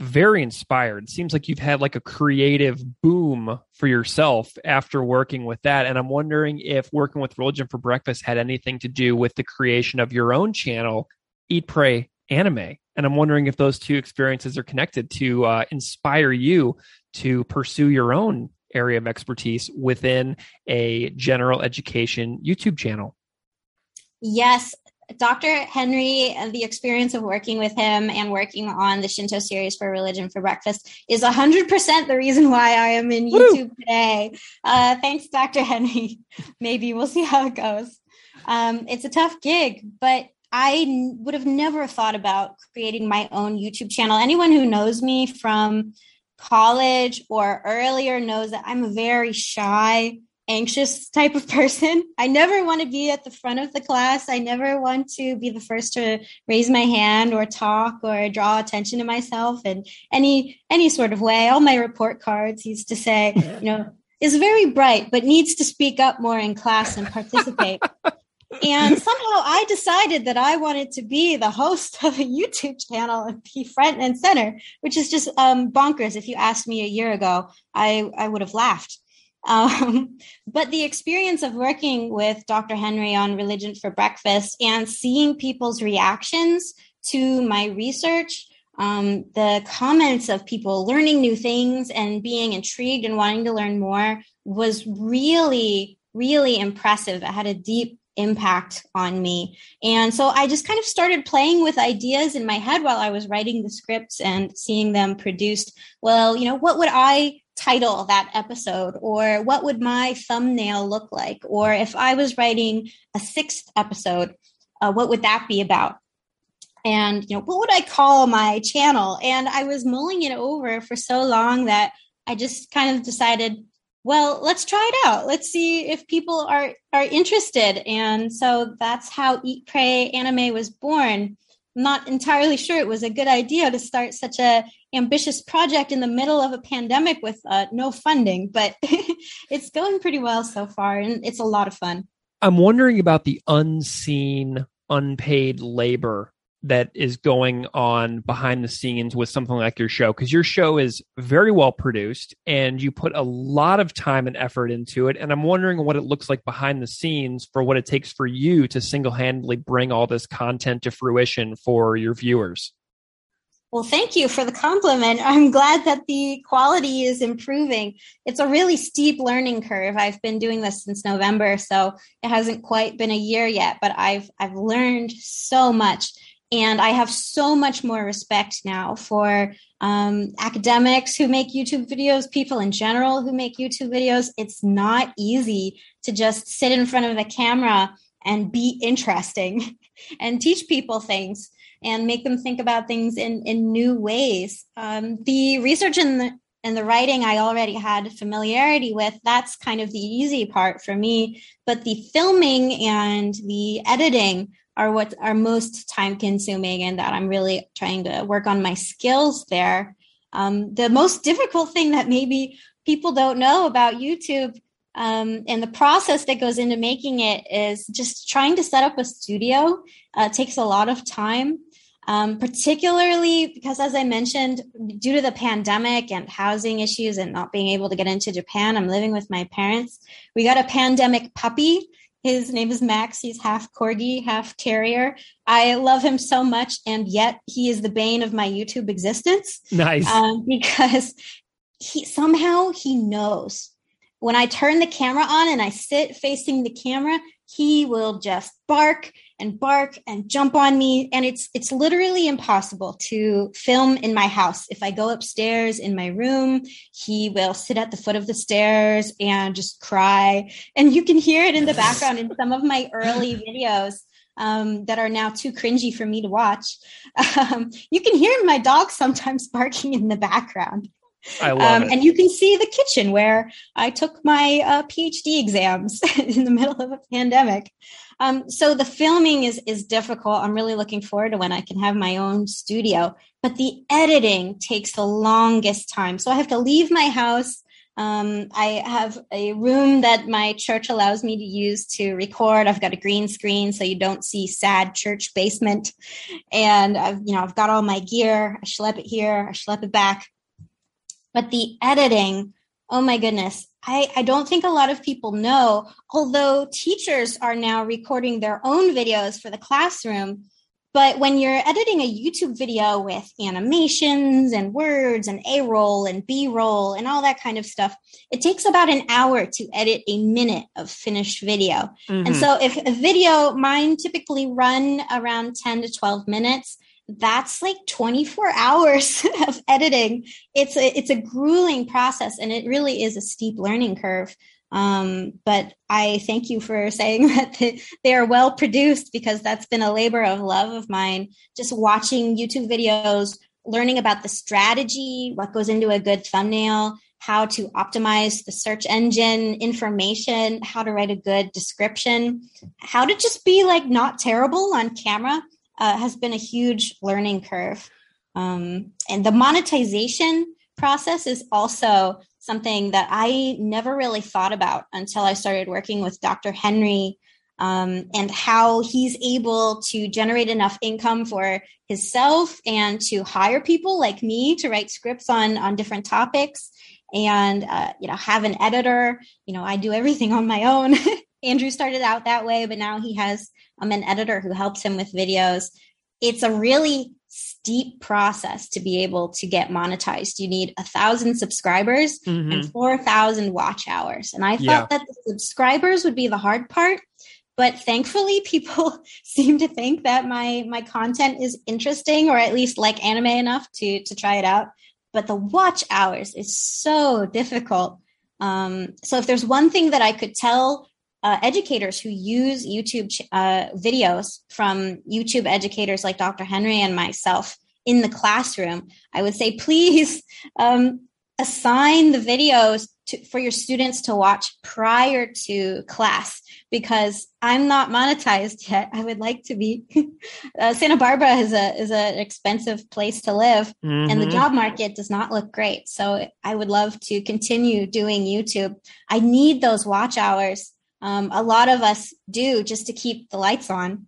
very inspired. It seems like you've had like a creative boom for yourself after working with that. And I'm wondering if working with Religion for Breakfast had anything to do with the creation of your own channel, Eat, Pray, Anime. And I'm wondering if those two experiences are connected to uh, inspire you to pursue your own area of expertise within a general education YouTube channel. Yes, Dr. Henry, the experience of working with him and working on the Shinto series for Religion for Breakfast is 100% the reason why I am in YouTube Woo! today. Uh, thanks, Dr. Henry. (laughs) Maybe we'll see how it goes. Um, it's a tough gig, but I would have never thought about creating my own YouTube channel. Anyone who knows me from college or earlier knows that I'm very shy anxious type of person. I never want to be at the front of the class. I never want to be the first to raise my hand or talk or draw attention to myself in any any sort of way. All my report cards used to say, you know, is very bright but needs to speak up more in class and participate. and somehow I decided that I wanted to be the host of a YouTube channel and be front and center, which is just um, bonkers. If you asked me a year ago, I, I would have laughed. Um, (laughs) but the experience of working with Dr. Henry on Religion for Breakfast and seeing people's reactions to my research, um, the comments of people learning new things and being intrigued and wanting to learn more was really, really impressive. It had a deep impact on me. And so I just kind of started playing with ideas in my head while I was writing the scripts and seeing them produced. Well, you know, what would I title that episode or what would my thumbnail look like? Or if i was writing a sixth episode uh, what would that be about? And you know what would i call my channel? And i was mulling it over for so long that i just kind of decided well let's try it out. Let's see if people are are interested. And so that's how eat pray anime was born. I'm not entirely sure it was a good idea to start such a ambitious project in the middle of a pandemic with uh, no funding, but (laughs) it's going pretty well so far, and it's a lot of fun. I'm wondering about the unseen, unpaid labor that is going on behind the scenes with something like your show because your show is very well produced and you put a lot of time and effort into it and i'm wondering what it looks like behind the scenes for what it takes for you to single-handedly bring all this content to fruition for your viewers well, thank you for the compliment. I'm glad that the quality is improving. It's a really steep learning curve. I've been doing this since November, so it hasn't quite been a year yet, but I've I've learned so much. And I have so much more respect now for um, academics who make YouTube videos, people in general who make YouTube videos. It's not easy to just sit in front of the camera and be interesting (laughs) and teach people things and make them think about things in, in new ways. Um, the research and the and the writing I already had familiarity with, that's kind of the easy part for me. But the filming and the editing are what are most time consuming and that I'm really trying to work on my skills there. Um, the most difficult thing that maybe people don't know about YouTube um, and the process that goes into making it is just trying to set up a studio uh, takes a lot of time um, particularly because, as I mentioned, due to the pandemic and housing issues and not being able to get into Japan, I'm living with my parents. We got a pandemic puppy. His name is Max. He's half corgi, half terrier. I love him so much, and yet he is the bane of my YouTube existence. Nice, um, (laughs) because he somehow he knows when I turn the camera on and I sit facing the camera, he will just bark and bark and jump on me. And it's it's literally impossible to film in my house. If i go upstairs in my room he will sit at the foot of the stairs and just cry. And you can hear it in the background in some of my early (laughs) videos um, that are now too cringy for me to watch. Um, you can hear my dog sometimes (laughs) barking in the background. I love um. And you can see the kitchen where I took my uh, PhD exams (laughs) in the middle of a pandemic. Um, so the filming is is difficult. I'm really looking forward to when I can have my own studio. But the editing takes the longest time. So I have to leave my house. Um, I have a room that my church allows me to use to record. I've got a green screen so you don't see sad church basement. And I've, you know, I've got all my gear. I schlep it here. I schlep it back. But the editing, oh my goodness, I, I don't think a lot of people know, although teachers are now recording their own videos for the classroom, But when you're editing a YouTube video with animations and words and A roll and B roll and all that kind of stuff, it takes about an hour to edit a minute of finished video. Mm-hmm. And so if a video, mine typically run around 10 to 12 minutes. That's like 24 hours (laughs) of editing. It's a, it's a grueling process and it really is a steep learning curve. Um, but I thank you for (laughs) saying that they are well produced because that's been a labor of love of mine. Just watching YouTube videos, learning about the strategy, what goes into a good thumbnail, how to optimize the search engine information, how to write a good description, how to just be like not terrible on camera uh, has been a huge learning curve. Um, and the monetization process is also something that I never really thought about until I started working with Dr. Henry um, and how he's able to generate enough income for himself and to hire people like me to write scripts on on different topics and uh, you know have an editor you know i do everything on my own (laughs) andrew started out that way but now he has um, an editor who helps him with videos it's a really steep process to be able to get monetized. You need a thousand subscribers mm-hmm. and 4,000 watch hours. And I thought yeah. that the subscribers would be the hard part. But thankfully, (laughs) people seem to think that my my content is interesting, or at least like anime enough to to try it out. But the watch hours is so difficult. Um, so if there's one thing that I could tell uh, educators who use YouTube uh, videos from YouTube educators like Dr. Henry and myself in the classroom, I would say please (laughs) um, assign the videos to, for your students to watch prior to class because I'm not monetized yet. I would like to be. (laughs) uh, Santa Barbara is a is an expensive place to live, mm-hmm. and the mm-hmm. job market does not look great. So I would love to continue doing YouTube. I need those watch hours um, a lot of us do just to keep the lights on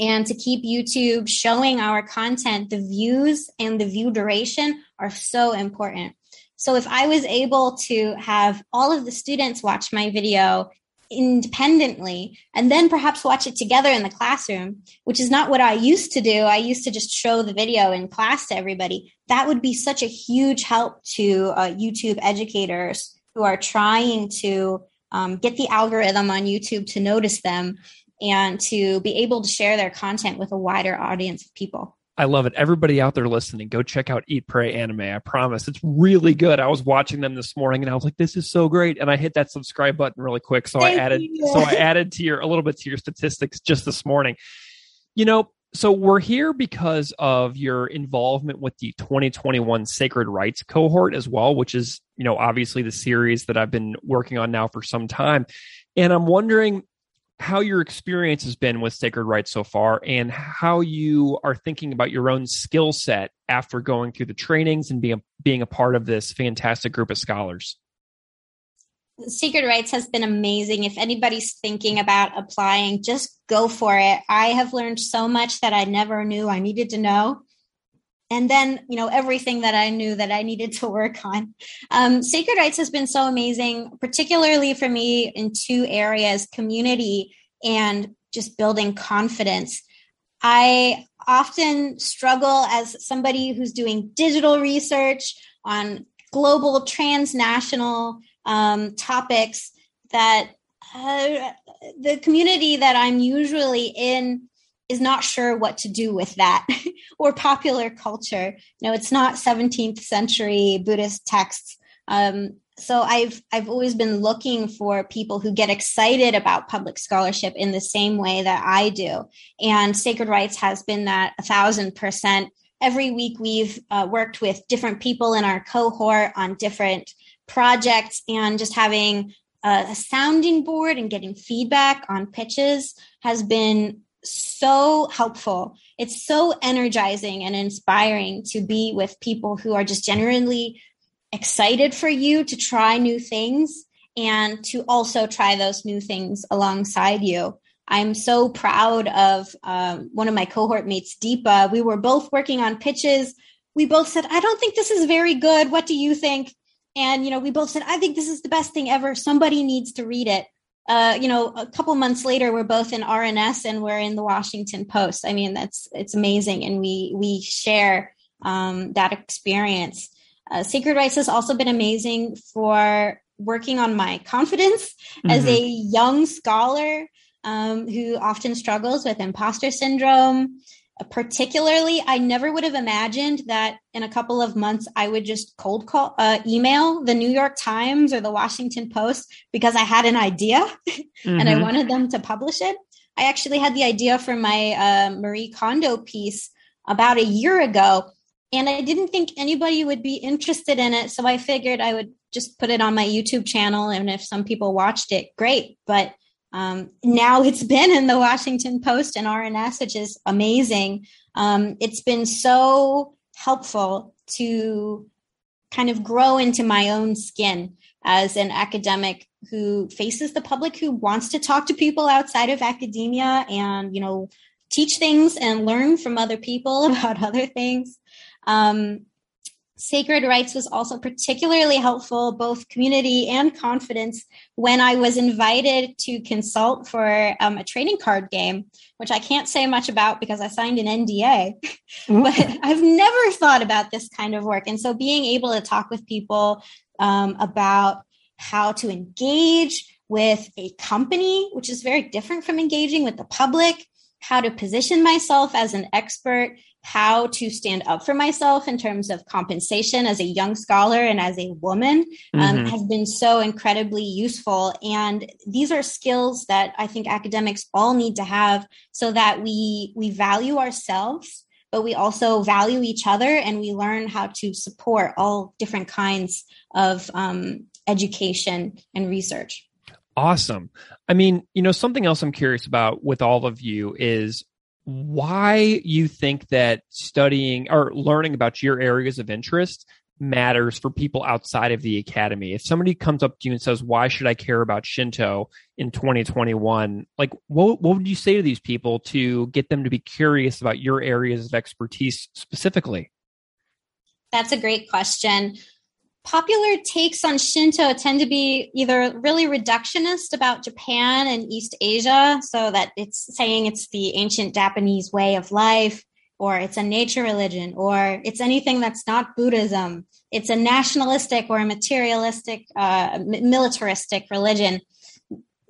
and to keep YouTube showing our content. The views and the view duration are so important. So if I was able to have all of the students watch my video independently and then perhaps watch it together in the classroom, which is not what I used to do. I used to just show the video in class to everybody. That would be such a huge help to uh, YouTube educators who are trying to um, get the algorithm on YouTube to notice them and to be able to share their content with a wider audience of people. I love it. Everybody out there listening, go check out Eat Pray Anime. I promise it's really good. I was watching them this morning and I was like, this is so great. And I hit that subscribe button really quick. So Thank I added you. so I added to your a little bit to your statistics just this morning. You know, so we're here because of your involvement with the 2021 Sacred Writes cohort as well, which is, you know, obviously the series that I've been working on now for some time. And I'm wondering how your experience has been with Sacred Writes so far and how you are thinking about your own skill set after going through the trainings and being being a part of this fantastic group of scholars. Sacred Writes has been amazing. If anybody's thinking about applying, just go for it. I have learned so much that I never knew I needed to know. And then, you know, everything that I knew that I needed to work on. Um, Sacred Writes has been so amazing, particularly for me in two areas community and just building confidence. I often struggle as somebody who's doing digital research on global, transnational um, topics that uh, the community that I'm usually in is not sure what to do with that (laughs) or popular culture. You know, it's not 17th century Buddhist texts. Um, so I've I've always been looking for people who get excited about public scholarship in the same way that I do, and Sacred Writes has been that a thousand percent. Every week we've uh, worked with different people in our cohort on different projects and just having a, a sounding board and getting feedback on pitches has been so helpful. It's so energizing and inspiring to be with people who are just genuinely excited for you to try new things and to also try those new things alongside you. I'm so proud of um, one of my cohort mates, Deepa. We were both working on pitches. We both said, I don't think this is very good. What do you think? And, you know, we both said, I think this is the best thing ever. Somebody needs to read it. uh, you know, a couple months later, we're both in RNS and we're in the Washington Post. I mean, that's it's amazing, and we we share um, that experience. Uh, Sacred Writes has also been amazing for working on my confidence mm-hmm. as a young scholar um, who often struggles with imposter syndrome. Particularly, I never would have imagined that in a couple of months I would just cold call, uh, email the New York Times or the Washington Post because I had an idea mm-hmm. (laughs) and I mm-hmm. wanted them to publish it. I actually had the idea for my uh, Marie Kondo piece about a year ago, and I didn't think anybody would be interested in it. So I figured I would just put it on my YouTube channel, and if some people watched it, great. But um, now it's been in the Washington Post and RNS, which is amazing. Um, it's been so helpful to kind of grow into my own skin as an academic who faces the public who wants to talk to people outside of academia and you know teach things and learn from other people (laughs) about other things um, Sacred Writes was also particularly helpful, both community and confidence, when I was invited to consult for um, a trading card game, which I can't say much about because I signed an NDA. (laughs) but I've never thought about this kind of work. And so being able to talk with people um, about how to engage with a company, which is very different from engaging with the public, how to position myself as an expert how to stand up for myself in terms of compensation as a young scholar and as a woman um, mm-hmm. has been so incredibly useful. And these are skills that I think academics all need to have so that we we value ourselves, but we also value each other and we learn how to support all different kinds of um, education and research. Awesome. I mean, you know, something else I'm curious about with all of you is why you think that studying or learning about your areas of interest matters for people outside of the academy. If somebody comes up to you and says, "Why should I care about Shinto in 2021?" Like, what what would you say to these people to get them to be curious about your areas of expertise specifically? That's a great question popular takes on Shinto tend to be either really reductionist about Japan and East Asia, so that it's saying it's the ancient Japanese way of life, or it's a nature religion, or it's anything that's not Buddhism. It's a nationalistic or a materialistic, uh, militaristic religion.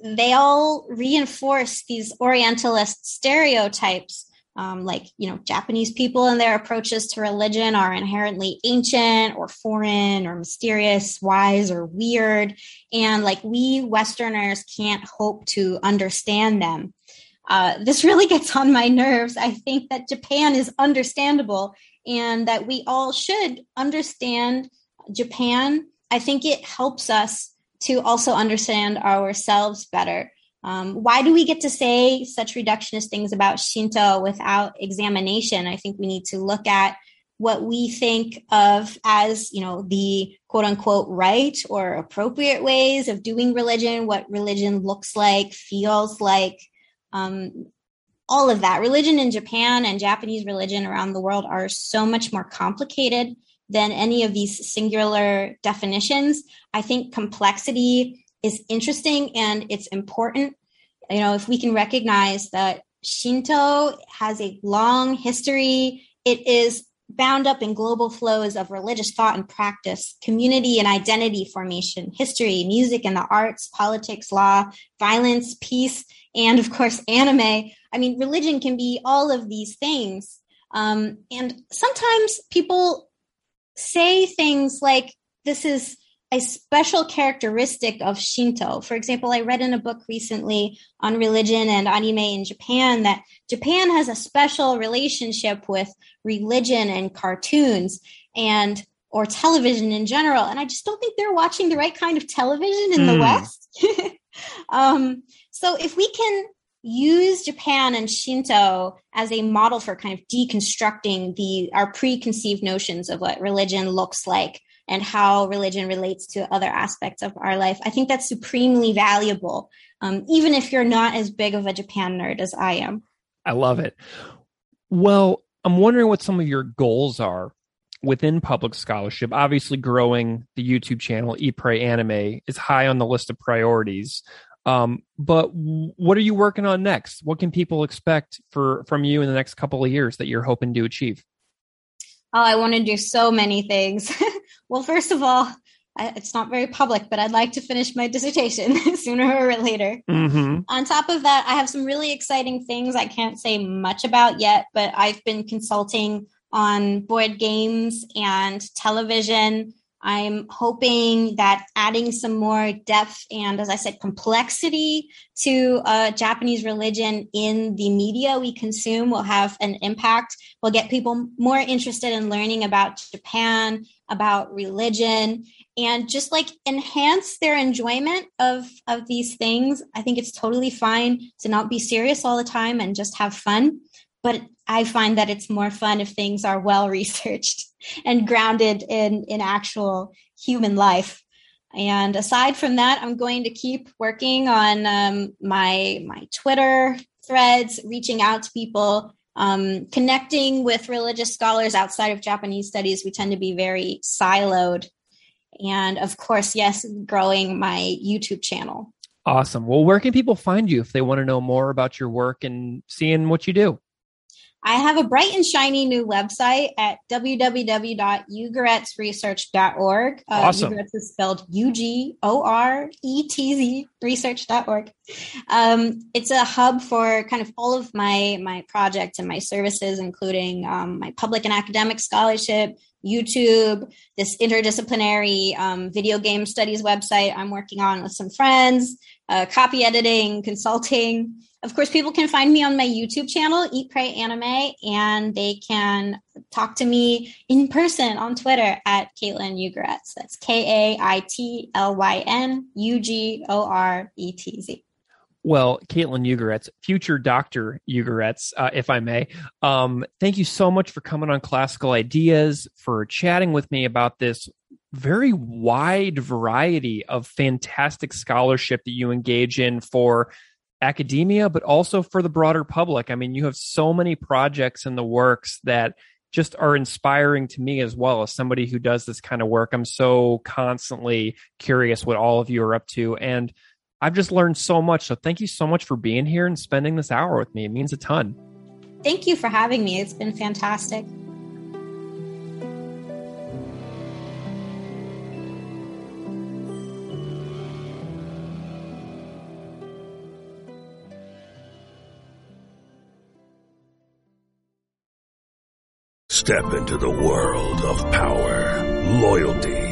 They all reinforce these Orientalist stereotypes um, like you know japanese people and their approaches to religion are inherently ancient or foreign or mysterious wise or weird. And like we westerners can't hope to understand them. Uh, this (laughs) really gets on my nerves. I think that japan is understandable and that we all should understand japan. I think it helps us to also understand ourselves better um, why do we get to say such reductionist things about Shinto without examination? I think we need to look at what we think of as, you know, the quote unquote right or appropriate ways of doing religion, what religion looks like, feels like, um, all of that. Religion in Japan and Japanese religion around the world are so much more complicated than any of these singular definitions. I think complexity is interesting and it's important. You know, if we can recognize that Shinto has a long history, it is bound up in global flows of religious thought and practice, community and identity formation, history, music and the arts, politics, law, violence, peace, and of course, anime. I mean, religion can be all of these things. Um, and sometimes people say things like, this is a special characteristic of Shinto. For example, I read in a book recently on religion and anime in Japan that Japan has a special relationship with religion and cartoons and or television in general. And I just don't think they're watching the right kind of television in mm. the hmm. West. (laughs) um, so if we can use Japan and Shinto as a model for kind of deconstructing the our preconceived notions of what religion looks like and how religion relates to other aspects of our life. I think that's supremely valuable, um, even if you're not as big of a Japan nerd as I am. I love it. Well, I'm wondering what some of your goals are within public scholarship. Obviously, growing the YouTube channel Eat Pray Anime is high on the list of priorities. Um, but what are you working on next? What can people expect for from you in the next couple of years that you're hoping to achieve? Oh, I want to do so many things. (laughs) well, first of all, I, it's not very public, but I'd like to finish my dissertation (laughs) sooner or later. Mm-hmm. On top of that, I have some really exciting things I can't say much about yet, but I've been consulting on board games and television. I'm hoping that adding some more depth and, as I said, complexity to uh, Japanese religion in the media we consume will have an impact. Will get people more interested in learning about Japan, about religion, and just like enhance their enjoyment of of these things. I think it's totally fine to not be serious all the time and just have fun. But I find that it's more fun if things are well (laughs) researched and grounded in in actual human life. And aside from that, I'm going to keep working on um, my my Twitter threads, reaching out to people, um, connecting with religious scholars outside of Japanese studies. We tend to be very siloed, and of course, yes, growing my YouTube channel. Awesome. Well, where can people find you if they want to know more about your work and seeing what you do? I have a bright and shiny new website at www.ugoretzresearch.org. Uh, awesome. Ugoretz is spelled U G O R E T Z research.org. Um, it's a hub for kind of all of my, my projects and my services, including um, my public and academic scholarship, YouTube, this interdisciplinary um, video game studies website I'm working on with some friends, uh, copy editing, consulting. Of course, people can find me on my YouTube channel, Eat, Pray, Anime, and they can talk to me in person on Twitter at Kaitlyn Ugoretz. That's K A I T L Y N U G O R E T Z. Well, Kaitlyn Ugoretz, future Dr. Ugoretz, uh, if I may, um, thank you so much for coming on Classical Ideas, for chatting with me about this very wide variety of fantastic scholarship that you engage in for academia, but also for the broader public. I mean, you have so many projects in the works that just are inspiring to me as well as somebody who does this kind of work. I'm so constantly curious what all of you are up to. And I've just learned so much. So thank you so much for being here and spending this hour with me. It means a ton. Thank you for having me. It's been fantastic. Step into the world of power, loyalty,